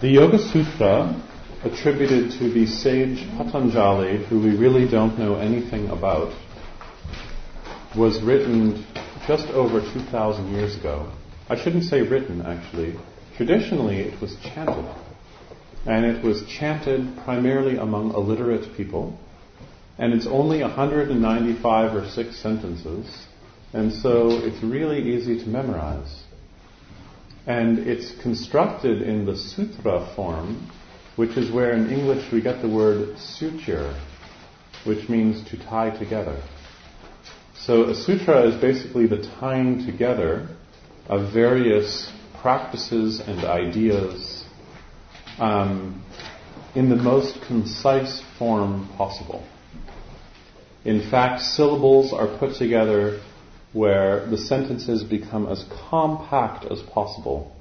The Yoga Sutra, attributed to the sage Patanjali, who we really don't know anything about, was written just over 2,000 years ago. I shouldn't say written, actually. Traditionally, it was chanted. And it was chanted primarily among illiterate people. And it's only 195 or 6 sentences. And so it's really easy to memorize. And it's constructed in the sutra form, which is where in English we get the word suture, which means to tie together. So a sutra is basically the tying together of various practices and ideas um, in the most concise form possible. In fact, syllables are put together where the sentences become as compact as possible.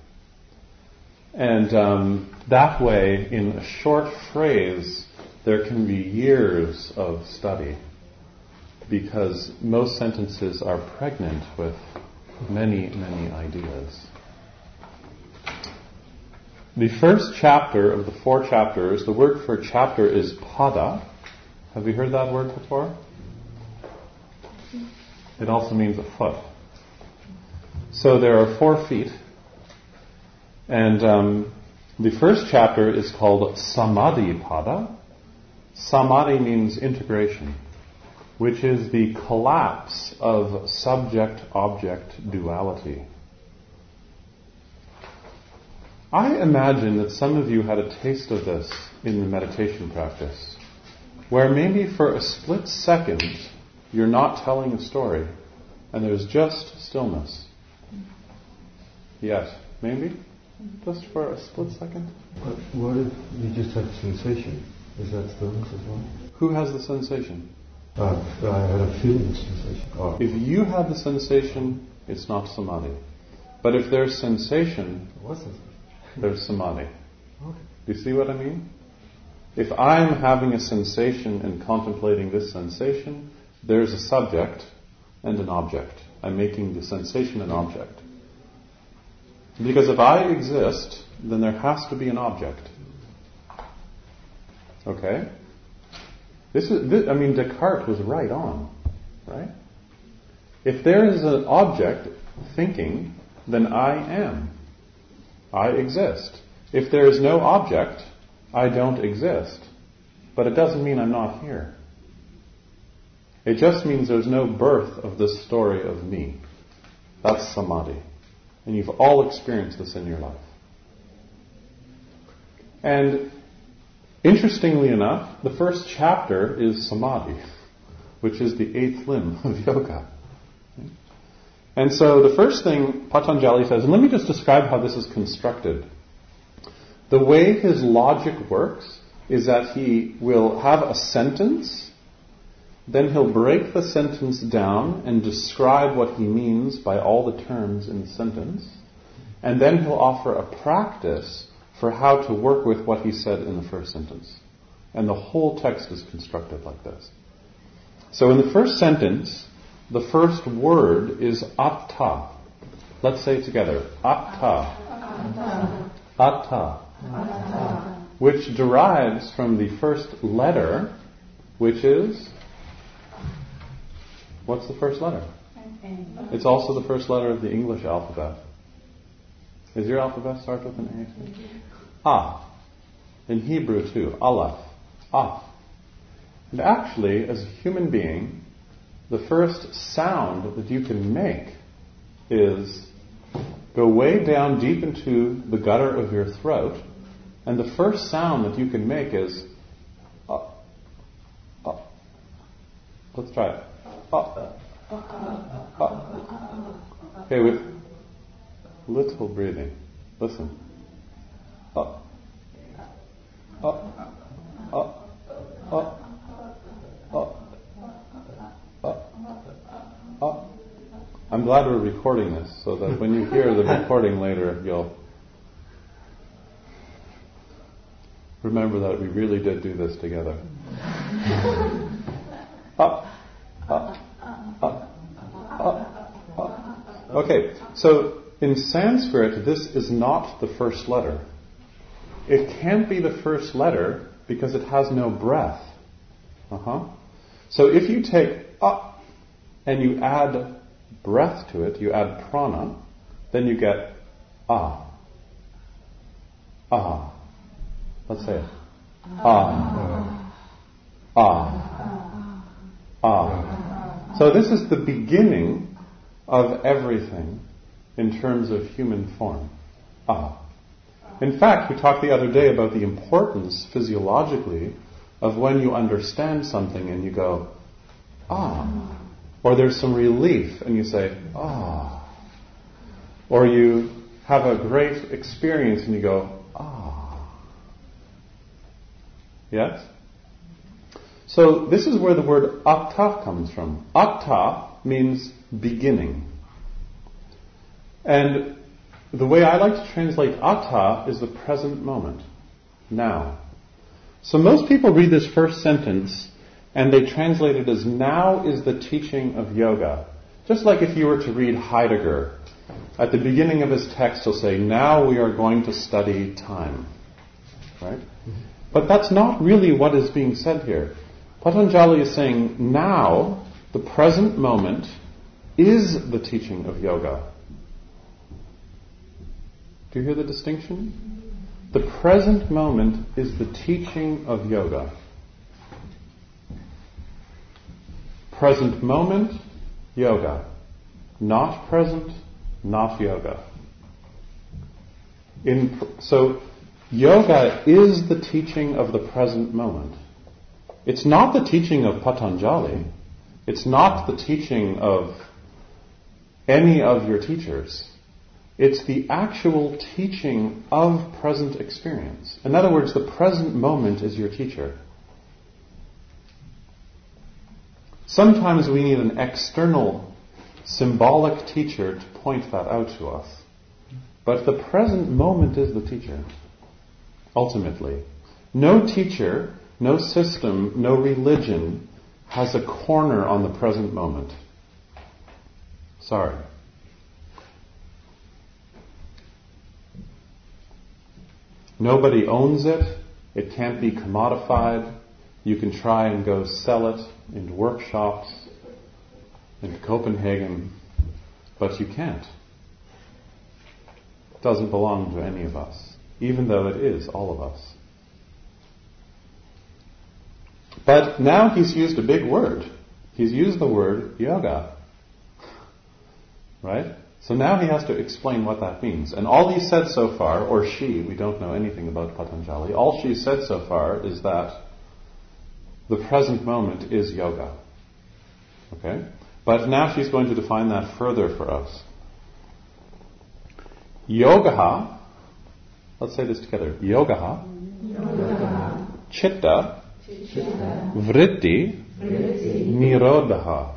And um, that way, in a short phrase, there can be years of study because most sentences are pregnant with many, many ideas. The first chapter of the four chapters, the word for chapter is pada. Have you heard that word before? It also means a foot. So there are four feet. And um, the first chapter is called Samadhi Pada. Samadhi means integration, which is the collapse of subject object duality. I imagine that some of you had a taste of this in the meditation practice, where maybe for a split second you're not telling a story and there's just stillness. Yes, maybe? Just for a split second? But what if you just have sensation? Is that stillness as well? Who has the sensation? Uh, I had a feeling sensation. Oh. If you have the sensation, it's not samadhi. But if there's sensation, there's samadhi. Okay. Do you see what I mean? If I'm having a sensation and contemplating this sensation, there's a subject and an object. I'm making the sensation an object. Because if I exist, then there has to be an object. Okay? This is, this, I mean, Descartes was right on, right? If there is an object thinking, then I am. I exist. If there is no object, I don't exist. But it doesn't mean I'm not here. It just means there's no birth of this story of me. That's samadhi. And you've all experienced this in your life. And interestingly enough, the first chapter is samadhi, which is the eighth limb of yoga. And so the first thing Patanjali says, and let me just describe how this is constructed. The way his logic works is that he will have a sentence, then he'll break the sentence down and describe what he means by all the terms in the sentence, and then he'll offer a practice for how to work with what he said in the first sentence. And the whole text is constructed like this. So in the first sentence, the first word is atha. Let's say it together. Atha. Atha. Which derives from the first letter, which is. What's the first letter? It's also the first letter of the English alphabet. Is your alphabet start with an A? too? Ah. In Hebrew too. Aleph. Ah. And actually, as a human being, the first sound that you can make is go way down deep into the gutter of your throat, and the first sound that you can make is uh, uh. Let's try it. Okay, with little breathing. Listen. Uh, uh, uh. I'm glad we're recording this so that when you hear the recording later, you'll remember that we really did do this together. up, up, up, up, up. Okay, so in Sanskrit, this is not the first letter. It can't be the first letter because it has no breath. Uh huh. So if you take up and you add breath to it, you add prana, then you get ah. Ah. Let's say it. Ah. Ah. Ah. So this is the beginning of everything in terms of human form. Ah. In fact, we talked the other day about the importance physiologically of when you understand something and you go, ah. Or there's some relief and you say, ah. Or you have a great experience and you go, ah. Yes? So this is where the word atha comes from. Atha means beginning. And the way I like to translate atha is the present moment. Now. So most people read this first sentence and they translate it as now is the teaching of yoga. Just like if you were to read Heidegger, at the beginning of his text he'll say, now we are going to study time. Right? But that's not really what is being said here. Patanjali is saying, now, the present moment, is the teaching of yoga. Do you hear the distinction? The present moment is the teaching of yoga. Present moment, yoga. Not present, not yoga. In, so, yoga is the teaching of the present moment. It's not the teaching of Patanjali. It's not the teaching of any of your teachers. It's the actual teaching of present experience. In other words, the present moment is your teacher. Sometimes we need an external, symbolic teacher to point that out to us. But the present moment is the teacher, ultimately. No teacher, no system, no religion has a corner on the present moment. Sorry. Nobody owns it. It can't be commodified. You can try and go sell it in workshops in Copenhagen, but you can't. It doesn't belong to any of us, even though it is all of us. But now he's used a big word. He's used the word yoga. Right? So now he has to explain what that means. And all he said so far, or she, we don't know anything about Patanjali, all she said so far is that the present moment is yoga. Okay? But now she's going to define that further for us. Yoga, let's say this together. Yoga, yoga. chitta, chitta. vritti, vritti. nirodha.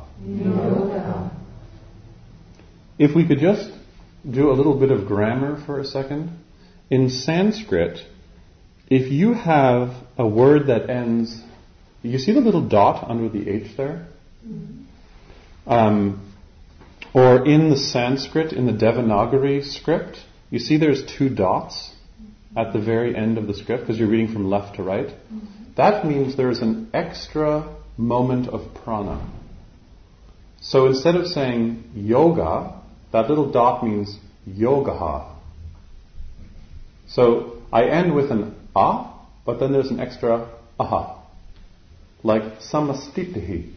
If we could just do a little bit of grammar for a second. In Sanskrit, if you have a word that ends, you see the little dot under the H there? Mm-hmm. Um, or in the Sanskrit, in the Devanagari script, you see there's two dots at the very end of the script because you're reading from left to right. Mm-hmm. That means there's an extra moment of prana. So instead of saying yoga, that little dot means yogaha. So I end with an a, but then there's an extra aha. Like samastitihi,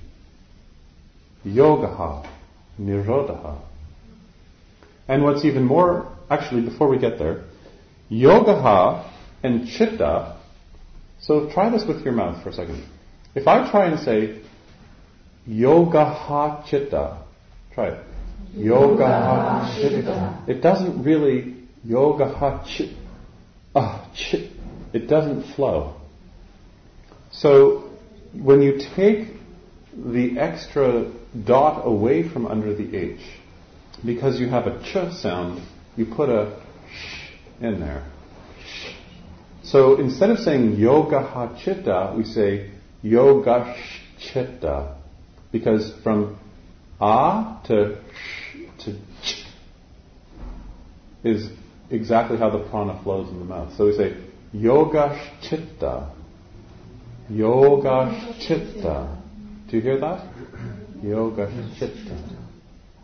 yogaha, nirodha. And what's even more, actually, before we get there, yogaha and chitta. So try this with your mouth for a second. If I try and say yogaha chitta, try it. Yogaha chitta. It doesn't really yogaha chitta. Ah, chit. It doesn't flow. So when you take the extra dot away from under the H, because you have a ch sound, you put a sh in there. So instead of saying yoga ha chitta, we say yoga chitta. Because from a to sh is exactly how the prana flows in the mouth. So we say yoga chitta. Yoga chitta. Do you hear that? Yoga chitta.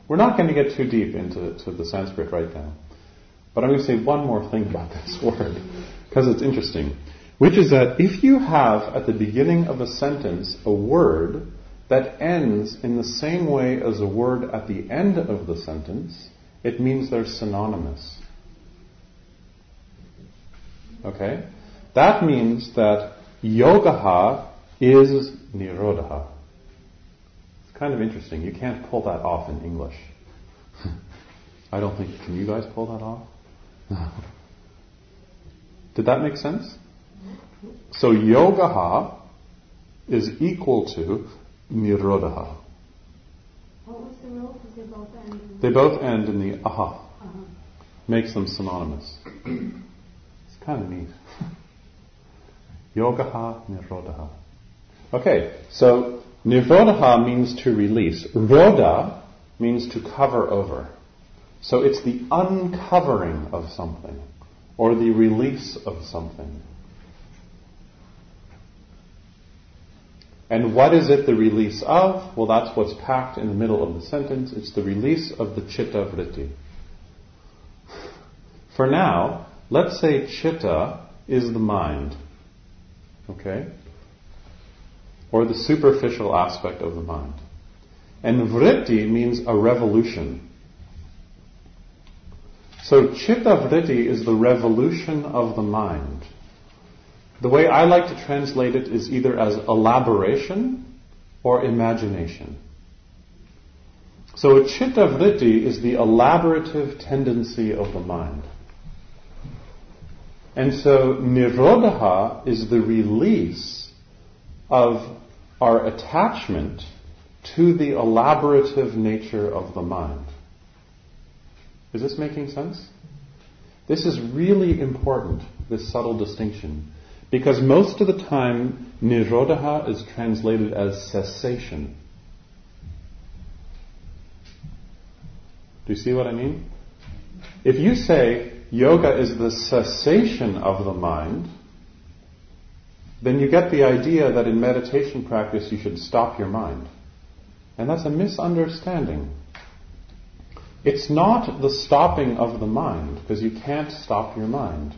We're not going to get too deep into to the Sanskrit right now. But I'm going to say one more thing about this word, because it's interesting. Which is that if you have at the beginning of a sentence a word that ends in the same way as a word at the end of the sentence, it means they're synonymous. Okay? That means that yogaha is nirodha. It's kind of interesting. You can't pull that off in English. I don't think, can you guys pull that off? Did that make sense? So yogaha is equal to nirodha. What was the rule? Because they both end in They both end in the aha. uh-huh. Makes them synonymous. it's kind of neat. Yogaha nirodha. Okay, so nirodha means to release. Rodha means to cover over. So it's the uncovering of something or the release of something. And what is it the release of? Well, that's what's packed in the middle of the sentence. It's the release of the chitta vritti. For now, let's say chitta is the mind. Okay? Or the superficial aspect of the mind. And vritti means a revolution. So chitta vritti is the revolution of the mind. The way I like to translate it is either as elaboration or imagination. So a chitta vritti is the elaborative tendency of the mind. And so nirodha is the release of our attachment to the elaborative nature of the mind. Is this making sense? This is really important, this subtle distinction, because most of the time nirodha is translated as cessation. Do you see what I mean? If you say yoga is the cessation of the mind, then you get the idea that in meditation practice you should stop your mind. And that's a misunderstanding. It's not the stopping of the mind, because you can't stop your mind.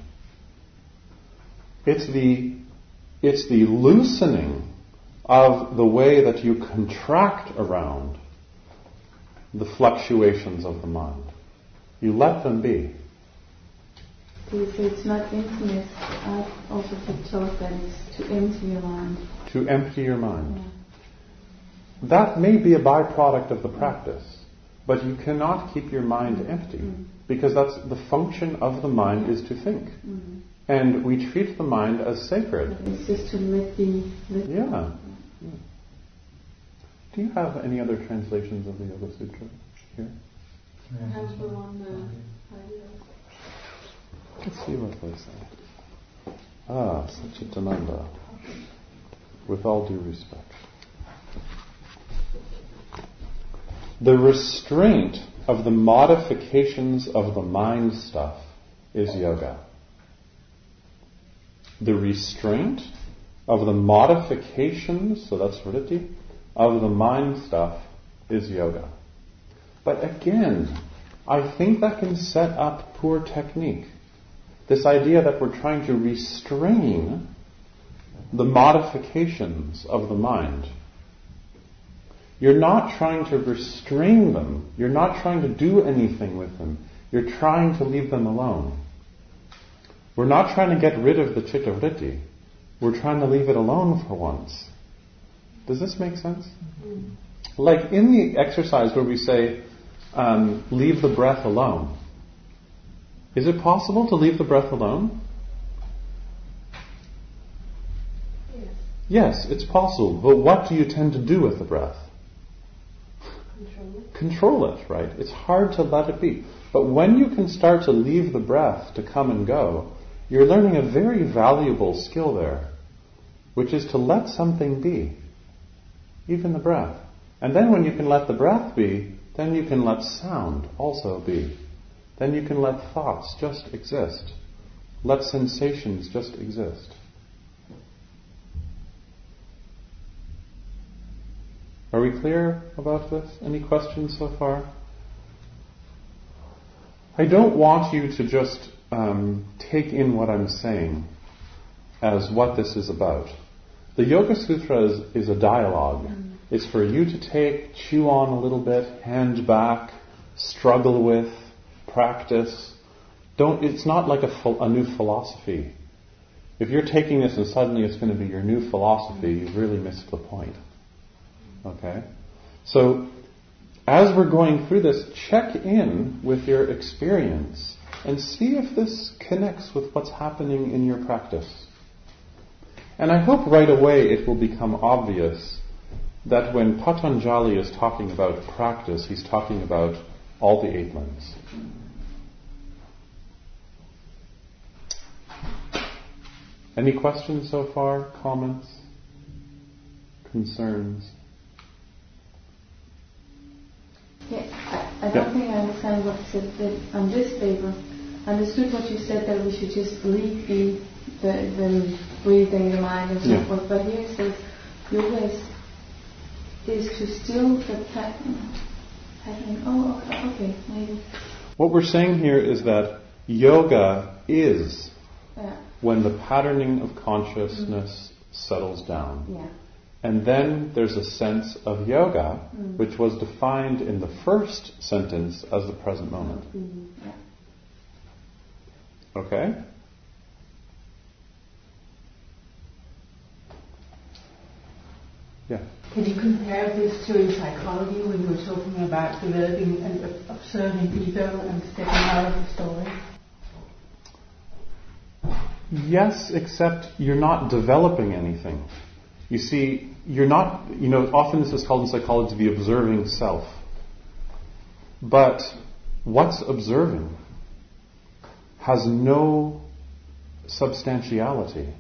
It's the, it's the loosening of the way that you contract around the fluctuations of the mind. You let them be. Okay, so it's not emptiness. I've also been taught that it's to empty your mind. To empty your mind. Yeah. That may be a byproduct of the practice, but you cannot keep your mind empty Mm. because that's the function of the mind is to think. Mhm. And we treat the mind as sacred. It's just to let the let Yeah. yeah. Do you have any other translations of the Yoga Sutra here? I have the one uh, idea. Let's see what they say. Ah, Satchidananda. With all due respect. The restraint of the modifications of the mind stuff is yoga. The restraint of the modifications, so that's vritti, of the mind stuff is yoga. But again, I think that can set up poor technique. This idea that we're trying to restrain the modifications of the mind. You're not trying to restrain them. You're not trying to do anything with them. You're trying to leave them alone. We're not trying to get rid of the chitta vritti. We're trying to leave it alone for once. Does this make sense? Mm-hmm. Like in the exercise where we say, um, leave the breath alone. Is it possible to leave the breath alone? Yes. Yes, it's possible. But what do you tend to do with the breath? Control it. Control it, right? It's hard to let it be. But when you can start to leave the breath to come and go, you're learning a very valuable skill there, which is to let something be, even the breath. And then when you can let the breath be, then you can let sound also be. Then you can let thoughts just exist. Let sensations just exist. Are we clear about this? Any questions so far? I don't want you to just um, take in what I'm saying as what this is about. The Yoga Sutra is, is a dialogue. Mm. It's for you to take, chew on a little bit, hand back, struggle with, practice. Don't, it's not like a, a new philosophy. If you're taking this and suddenly it's going to be your new philosophy, you've really missed the point. Okay? So, as we're going through this, check in with your experience and see if this connects with what's happening in your practice. And I hope right away it will become obvious that when Patanjali is talking about practice, he's talking about all the eight limbs. Any questions so far? Comments? Concerns? Yeah, I, I don't yeah. think I understand what you said on this paper. I understood what you said that we should just leave the, the, the breathing, the mind, and so yeah. forth. But here it says yoga is is to still the pattern. Oh, okay, maybe. What we're saying here is that yoga is yeah. when the patterning of consciousness mm. settles down. Yeah. And then there's a sense of yoga, mm. which was defined in the first sentence as the present moment. Mm-hmm. Yeah. Okay? Yeah. Can you compare this to in psychology when you were talking about developing and observing ego and stepping out of the story? Yes, except you're not developing anything. You see, you're not, you know, often this is called in psychology the observing self. But what's observing has no substantiality.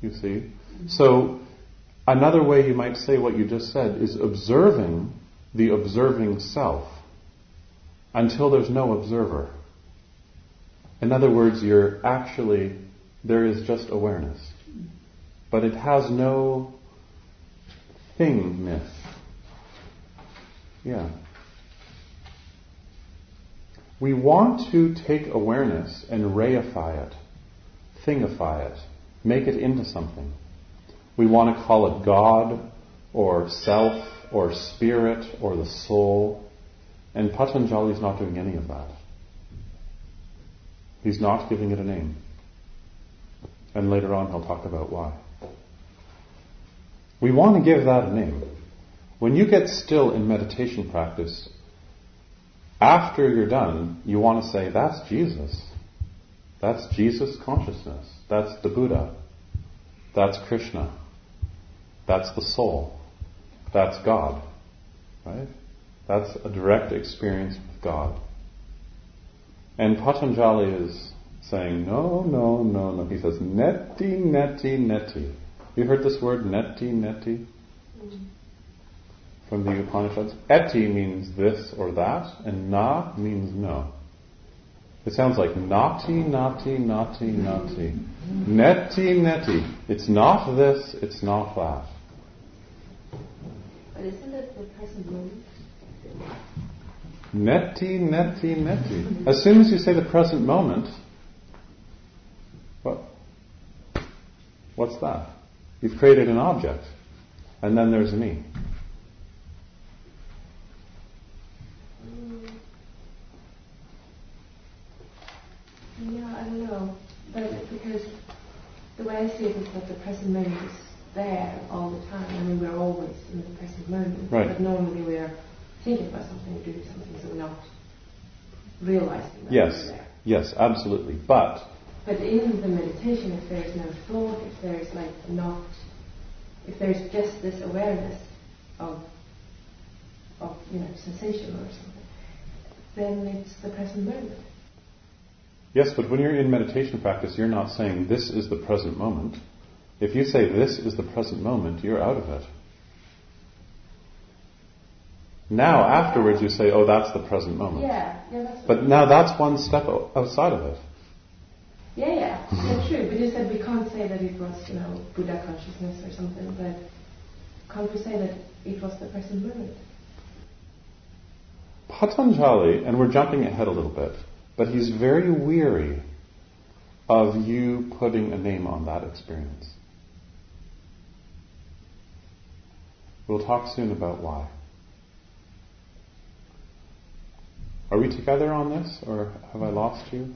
You see? So Another way you might say what you just said is observing the observing self until there's no observer. In other words, you're actually, there is just awareness. But it has no thingness. Yeah. We want to take awareness and reify it, thingify it, make it into something. We want to call it God or self or spirit or the soul. And Patanjali is not doing any of that. He's not giving it a name. And later on he'll talk about why. We want to give that a name. When you get still in meditation practice, after you're done, you want to say, that's Jesus. That's Jesus consciousness. That's the Buddha. That's Krishna. That's the soul. That's God. Right? That's a direct experience with God. And Patanjali is saying, no, no, no, no. He says, neti, neti, neti. You heard this word, neti, neti? Mm-hmm. From the Upanishads? Eti means this or that, and na means no. It sounds like naughty, naughty, naughty, naughty. Neti, neti. It's not this, it's not that. But isn't it the present moment? Neti, neti, neti. As soon as you say the present moment, what? What's that? You've created an object, and then there's me. Yeah, I don't know. But because the way I see it is that the present moment is there all the time. I mean, we're always in the present moment. Right. But normally we're thinking about something doing something, so we're not realizing that Yes, we're there. yes, absolutely. But But in the meditation, if there's no thought, if there's like not, if there's just this awareness of, of you know, sensation or something, then it's the present moment. Yes, but when you're in meditation practice, you're not saying this is the present moment. If you say this is the present moment, you're out of it. Now, afterwards, you say, oh, that's the present moment. Yeah, yeah, that's. But now that's one step o- outside of it. Yeah, yeah, yeah, true. But you said we can't say that it was, you know, Buddha consciousness or something, but can't we say that it was the present moment? Patanjali, and we're jumping ahead a little bit, but he's very weary of you putting a name on that experience. We'll talk soon about why. Are we together on this, or have I lost you?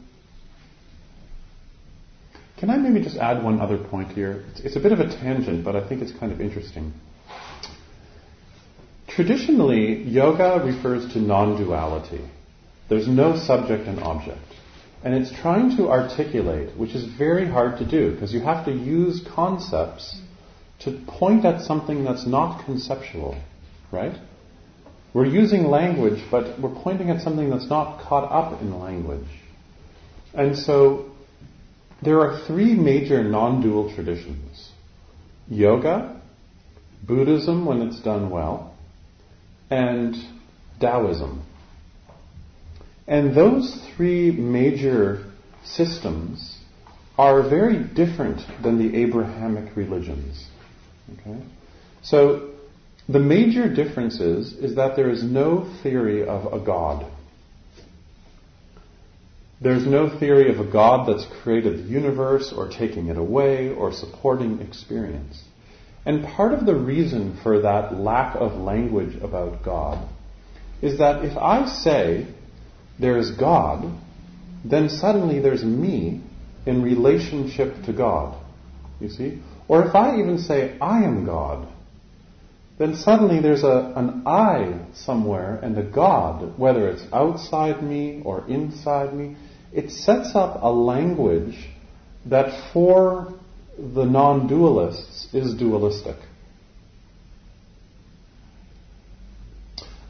Can I maybe just add one other point here? It's, it's a bit of a tangent, but I think it's kind of interesting. Traditionally, yoga refers to non duality. There's no subject and object. And it's trying to articulate, which is very hard to do because you have to use concepts to point at something that's not conceptual, right? We're using language, but we're pointing at something that's not caught up in language. And so there are three major non dual traditions yoga, Buddhism when it's done well, and Taoism. And those three major systems are very different than the Abrahamic religions. Okay? So the major difference is, is that there is no theory of a God. There's no theory of a God that's created the universe or taking it away or supporting experience. And part of the reason for that lack of language about God is that if I say there's God, then suddenly there's me in relationship to God. You see? Or if I even say I am God, then suddenly there's a, an I somewhere and a God, whether it's outside me or inside me. It sets up a language that for the non dualists is dualistic.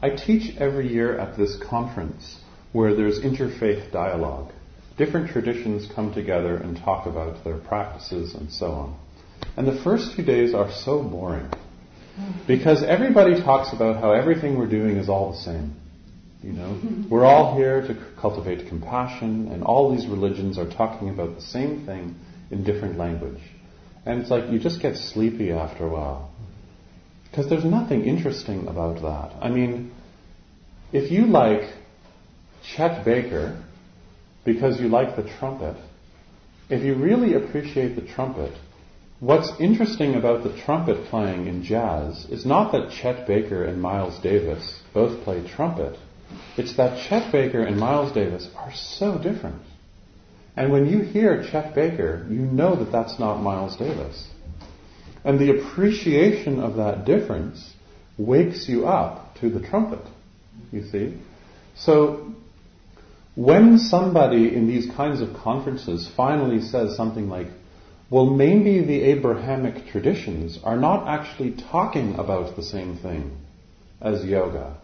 I teach every year at this conference where there's interfaith dialogue. Different traditions come together and talk about their practices and so on. And the first few days are so boring because everybody talks about how everything we're doing is all the same. You know, mm-hmm. we're all here to cultivate compassion, and all these religions are talking about the same thing in different language. And it's like you just get sleepy after a while. Because there's nothing interesting about that. I mean, if you like Chet Baker because you like the trumpet, if you really appreciate the trumpet, what's interesting about the trumpet playing in jazz is not that Chet Baker and Miles Davis both play trumpet. It's that Chet Baker and Miles Davis are so different. And when you hear Chet Baker, you know that that's not Miles Davis. And the appreciation of that difference wakes you up to the trumpet, you see. So when somebody in these kinds of conferences finally says something like, well, maybe the Abrahamic traditions are not actually talking about the same thing as yoga,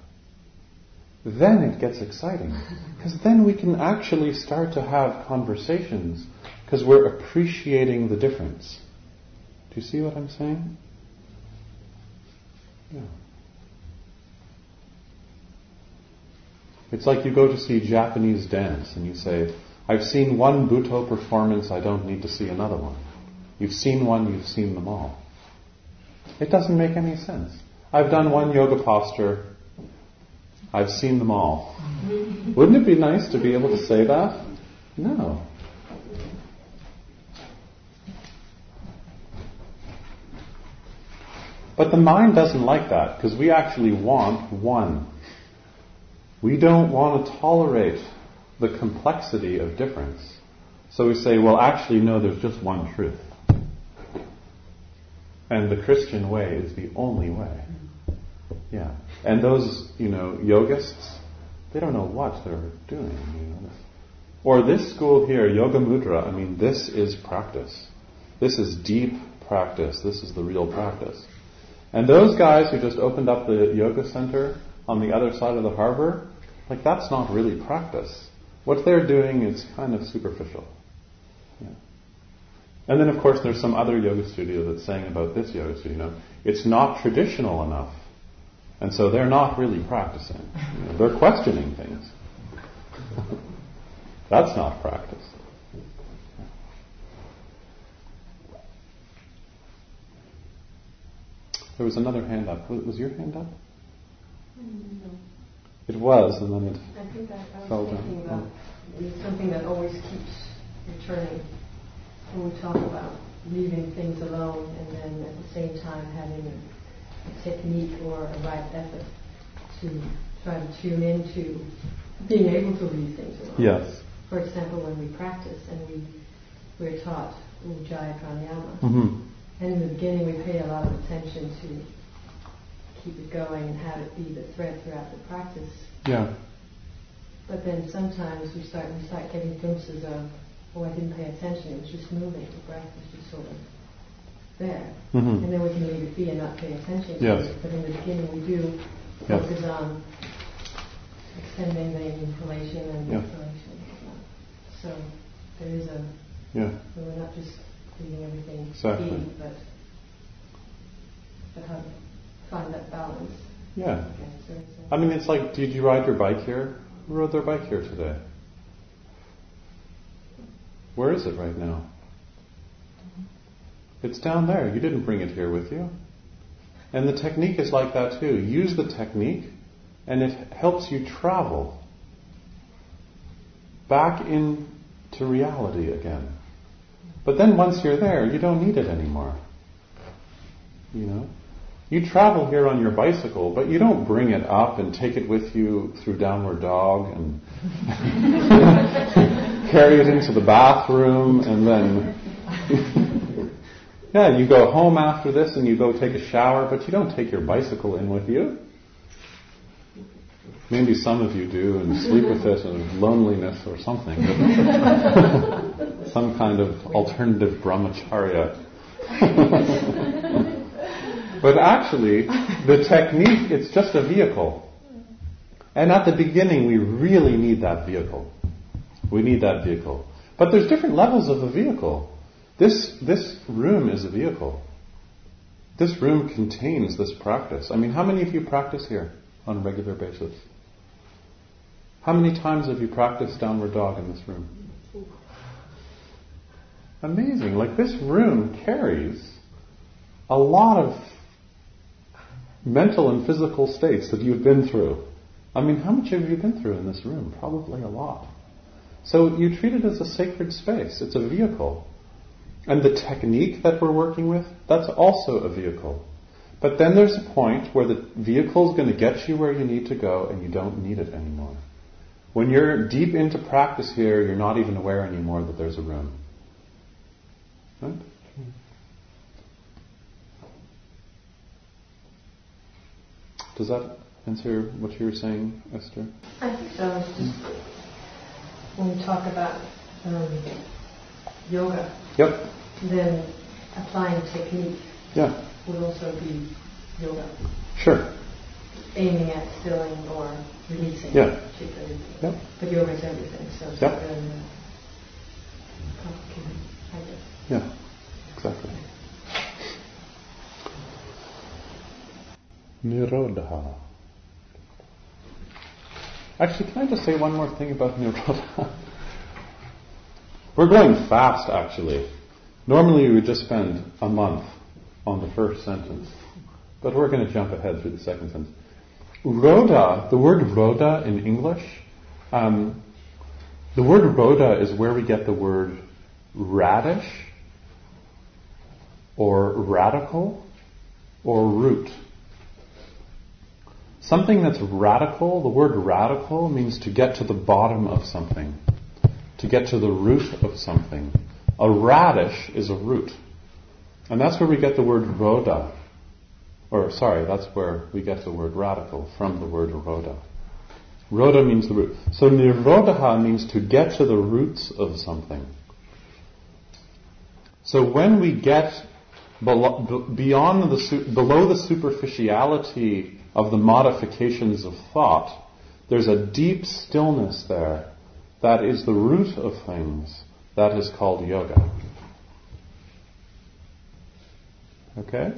then it gets exciting. Because then we can actually start to have conversations because we're appreciating the difference. Do you see what I'm saying? Yeah. It's like you go to see Japanese dance and you say, I've seen one Butoh performance, I don't need to see another one. You've seen one, you've seen them all. It doesn't make any sense. I've done one yoga posture. I've seen them all. Mm-hmm. Wouldn't it be nice to be able to say that? No. But the mind doesn't like that because we actually want one. We don't want to tolerate the complexity of difference. So we say, well, actually, no, there's just one truth. And the Christian way is the only way. Yeah. And those, you know, yogists, they don't know what they're doing. You know. Or this school here, Yoga Mudra, I mean, this is practice. This is deep practice. This is the real practice. And those guys who just opened up the yoga center on the other side of the harbor, like that's not really practice. What they're doing is kind of superficial. Yeah. And then, of course, there's some other yoga studio that's saying about this yoga studio, you know, it's not traditional enough. And so they're not really practicing. You know, they're questioning things. that's not practice. There was another hand up. Was your hand up? No. It was, and then it I think that I fell thinking down. about it's something that always keeps returning when we talk about leaving things alone and then at the same time having a, a technique or a right effort to try to tune into being able to leave things alone. Yes. For example, when we practice and we we're taught Ujjayi Pranayama, hmm and in the beginning we pay a lot of attention to keep it going and have it be the thread throughout the practice. Yeah. But then sometimes we start we start getting glimpses of, oh, I didn't pay attention. It was just moving. The breath was just sort of there, hmm and then we can leave it be and not pay attention to Yes. it. But in the beginning, we do Yes. focus on extending the inhalation and Yeah. exhalation. So there is a Yeah. we're not just leaving everything Exactly. be, but but how find that balance. Yeah. Okay, so it's a- I mean, it's like, did you ride your bike here? Who rode their bike here today? Where is it right now? Mm-hmm. It's down there. You didn't bring it here with you. And the technique is like that too. Use the technique, and it helps you travel back into reality again. But then once you're there, you don't need it anymore. You know? You travel here on your bicycle, but you don't bring it up and take it with you through downward dog and carry it into the bathroom and then yeah, you go home after this and you go take a shower, but you don't take your bicycle in with you. Maybe some of you do and sleep with it in loneliness or something. some kind of alternative brahmacharya. But actually, the technique, it's just a vehicle. And at the beginning, we really need that vehicle. We need that vehicle. But there's different levels of a vehicle. This, this room is a vehicle. This room contains this practice. I mean, how many of you practice here on a regular basis? How many times have you practiced downward dog in this room? Amazing. Like this room carries a lot of mental and physical states that you've been through. I mean, how much have you been through in this room? Probably a lot. So you treat it as a sacred space. It's a vehicle. And the technique that we're working with, that's also a vehicle. But then there's a point where the vehicle is going to get you where you need to go and you don't need it anymore. When you're deep into practice here, you're not even aware anymore that there's a room. Right? Does that answer what you were saying, Esther? I think so. When we talk about um, yoga, Yep. then applying technique Yeah. would also be yoga. Sure. Aiming at stilling or releasing. Yeah. Yep. But yoga is everything, so it's Yep. not really complicated, I guess. Yeah. Exactly. Nirodha. Actually, can I just say one more thing about Nirodha? We're going fast, actually. Normally, we would just spend a month on the first sentence. but we're going to jump ahead through the second sentence. Rodha, the word rodha in English, um, the word rodha is where we get the word radish, or radical, or root. Something that's radical, the word radical means to get to the bottom of something, to get to the root of something. A radish is a root. And that's where we get the word rodha. Or, sorry, that's where we get the word radical from the word rodha. Rodha means the root. So nirodha means to get to the roots of something. So when we get beyond the, below the superficiality of the modifications of thought, there's a deep stillness there that is the root of things. That is called yoga. Okay?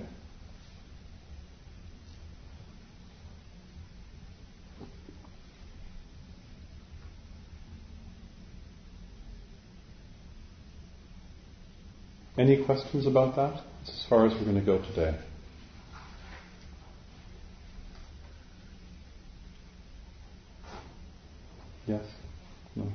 Any questions about that? That's as far as we're going to go today. Yes? No?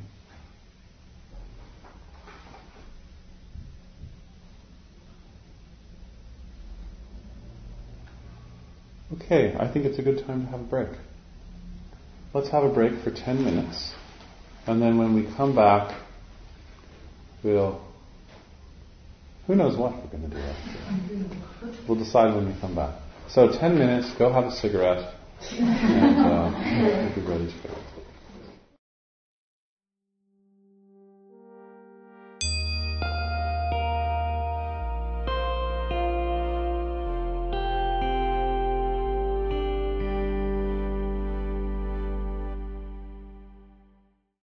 Okay, I think it's a good time to have a break. Let's have a break for 10 minutes, and then when we come back, we'll who knows what we're going to do after? We'll decide when we come back. So 10 minutes, go have a cigarette, and uh, we'll be ready to go.